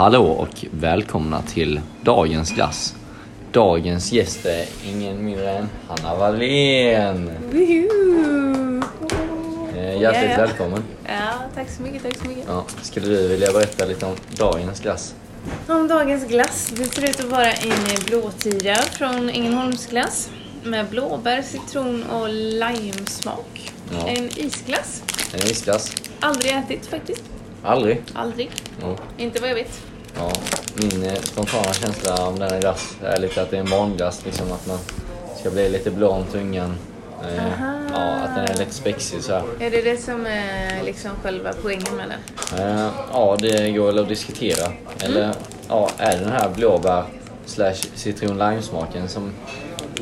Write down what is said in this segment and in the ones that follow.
Hallå och välkomna till dagens glass. Dagens gäst är ingen mindre än Hanna Wallén. Eh, Hjärtligt ja. välkommen. Ja, tack så mycket, tack så mycket. Ja, skulle du vilja berätta lite om dagens glass? Om dagens glass. Det ser ut att vara en blåtira från Ängelholms glass med blåbär, citron och limesmak. Ja. En isglass. En isglass? Aldrig ätit faktiskt. Aldrig? Aldrig. Ja. Inte vad jag vet. Ja. Min eh, spontana känsla om denna glass är lite att det är en barnglass. Liksom att man ska bli lite blå om tungan. Eh, Aha. ja, att den är lite spexig så här. Är det det som är liksom själva poängen med den? Eh, ja, det går väl att diskutera. Eller ja, är det den här blåbär slash citron lime-smaken som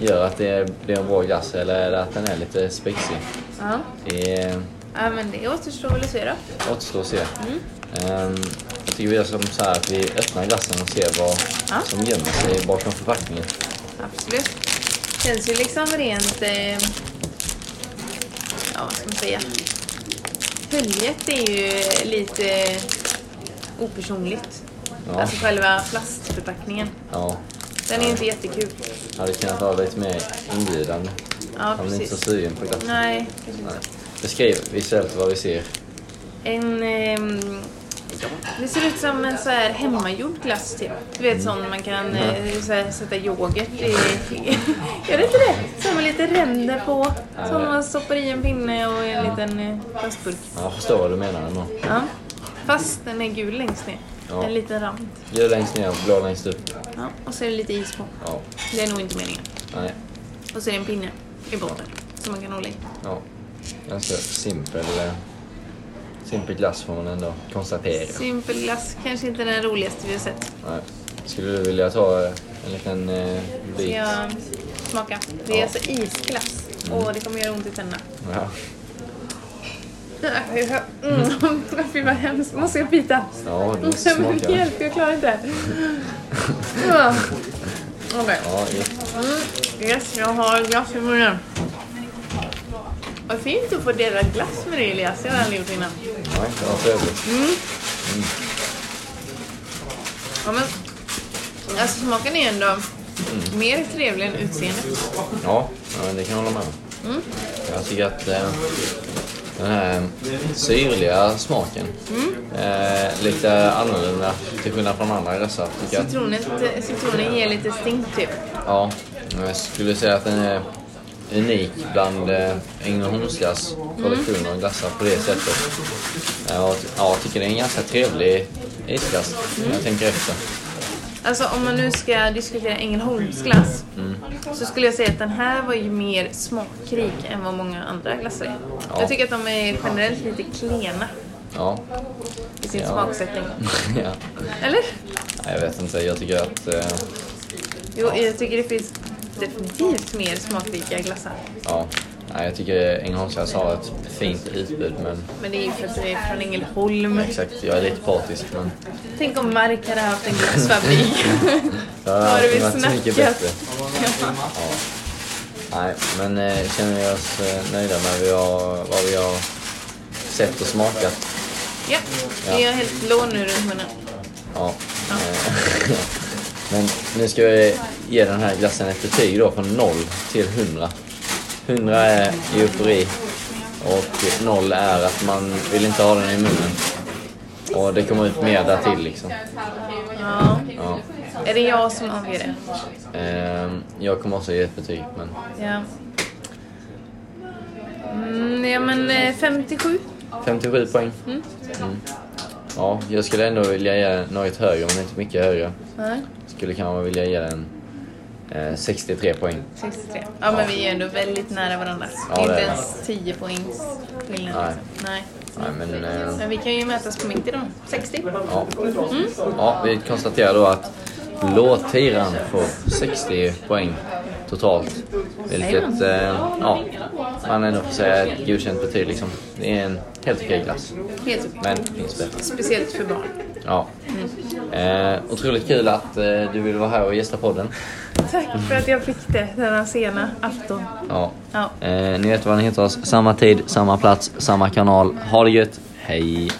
gör att det blir en bra glass eller är det att den är lite spexig? Ja. Det Ja, men det återstår väl att se då. återstår att se. Ehm, jag tycker vi gör som så här att vi öppnar glassen och ser vad Ja. som gömmer sig bakom förpackningen. Absolut. Känns ju liksom rent... Eh, ja, vad ska man säga? Höljet är ju lite opersonligt. Ja. Alltså själva plastförpackningen. Ja, Den är ju inte jättekul. hade kunnat vara lite mer inbjudande. Ja, Man blir inte så precis. sugen på glass. Nej, kanske Nej. inte. Beskriv visuellt vad vi ser. En... ehm, det ser ut som en så här hemmagjord glass typ. Du vet sån man kan eh, så här, sätta yoghurt i. Gör det inte det? Som med lite ränder på. Som man stoppar i en pinne och en liten eh, plastburk. Ja, jag förstår vad du menar ändå. Ja. Fast den är gul längst ner. Ja. En liten rand. Gul längst ner, blå längst upp. Ja. Och så är det lite is på. Ja, Det är nog inte meningen. nej. Och så är det en pinne i botten. Som man kan hålla i. Ja, ganska simpel, simpel glass får man ändå konstatera. Simpel glass. Kanske inte den roligaste vi har sett. Nej. Skulle du vilja ta eh, en liten eh, Ska bit? jag smaka? Det är Ja. alltså isglass. Och det kommer göra ont i tänderna. Ja. Mm. Fy vad hemskt. Måste jag bita? Ja, du Men smakar. hjälp, jag klarar inte. Okej. Ja. Mm. Yes, jag har glass i munnen. Vad fint att få dela glass med dig Elias. Det har jag aldrig gjort innan. Nej, det var trevligt. Ja, men, alltså smaken är ändå mer trevlig än utseendet. Ja, det kan jag hålla med om. Mm. Jag tycker att eh, den här syrliga smaken är lite annorlunda till skillnad från andra jag. Citronet, citronen ger lite stink typ. Ja, jag skulle säga att den är unik bland eh, Ängelholmsglass kollektioner av glassar på det sättet. Ja, jag tycker det är en ganska trevlig isglass när jag tänker efter. Alltså om man nu ska diskutera Ängelholmsglass så skulle jag säga att den här var ju mer smakrik än vad många andra glassar är. Ja. Jag tycker att de är generellt lite klena Ja, i sin Ja. smaksättning. ja. Eller? Nej, jag vet inte. Jag tycker att eh, Jo, jag tycker det finns definitivt mer smakrika glassar. ja, nej, jag tycker Ängelholmsglass har ett fint utbud men Men det är ju för att det är från Ängelholm. exakt, jag är lite partisk men Tänk om Mark hade haft en glassfabrik. har hade vi snackat? bättre. Ja. Nej, men eh, känner vi oss eh, nöjda med vi har, vad vi har sett och smakat? ja, Ja. jag är helt blå nu runt munnen. Ja. Eh, Men nu ska vi ge den här glassen ett betyg då från 0 till 100. 100 är eufori och 0 är att man vill inte ha den i munnen. Och det kommer ut mer där till liksom. Ja. Ja. Är det jag som avgör det? Ehm, Jag kommer också ge ett betyg men Ja. Mm, ja men eh, 57. 57 poäng. Mm. Mm. Ja, jag skulle ändå vilja ge den något högre men inte mycket högre. Nej, Skulle kanske vilja ge den eh, 63 poäng. 63. Ja men vi är ändå väldigt nära varandra. Ja, inte ens 10 poängs skillnad. Nej. liksom. Nej. Nej, men, eh, Men vi kan ju mötas på mitt idag. 60. Ja. ja, vi konstaterar då att blåtiran får 60 poäng totalt. Vilket eh, ja, man ändå får säga är ett godkänt betyg. Liksom. Det är en helt okej glass. Helt okej. Men finns bättre. Speciellt för barn. Ja. Eh, otroligt kul att eh, du vill vara här och gästa podden. Tack för att jag fick det denna sena afton. Ja. Ja. Eh, ni vet vad ni hittar oss. Samma tid, samma plats, samma kanal. Ha det gött. Hej!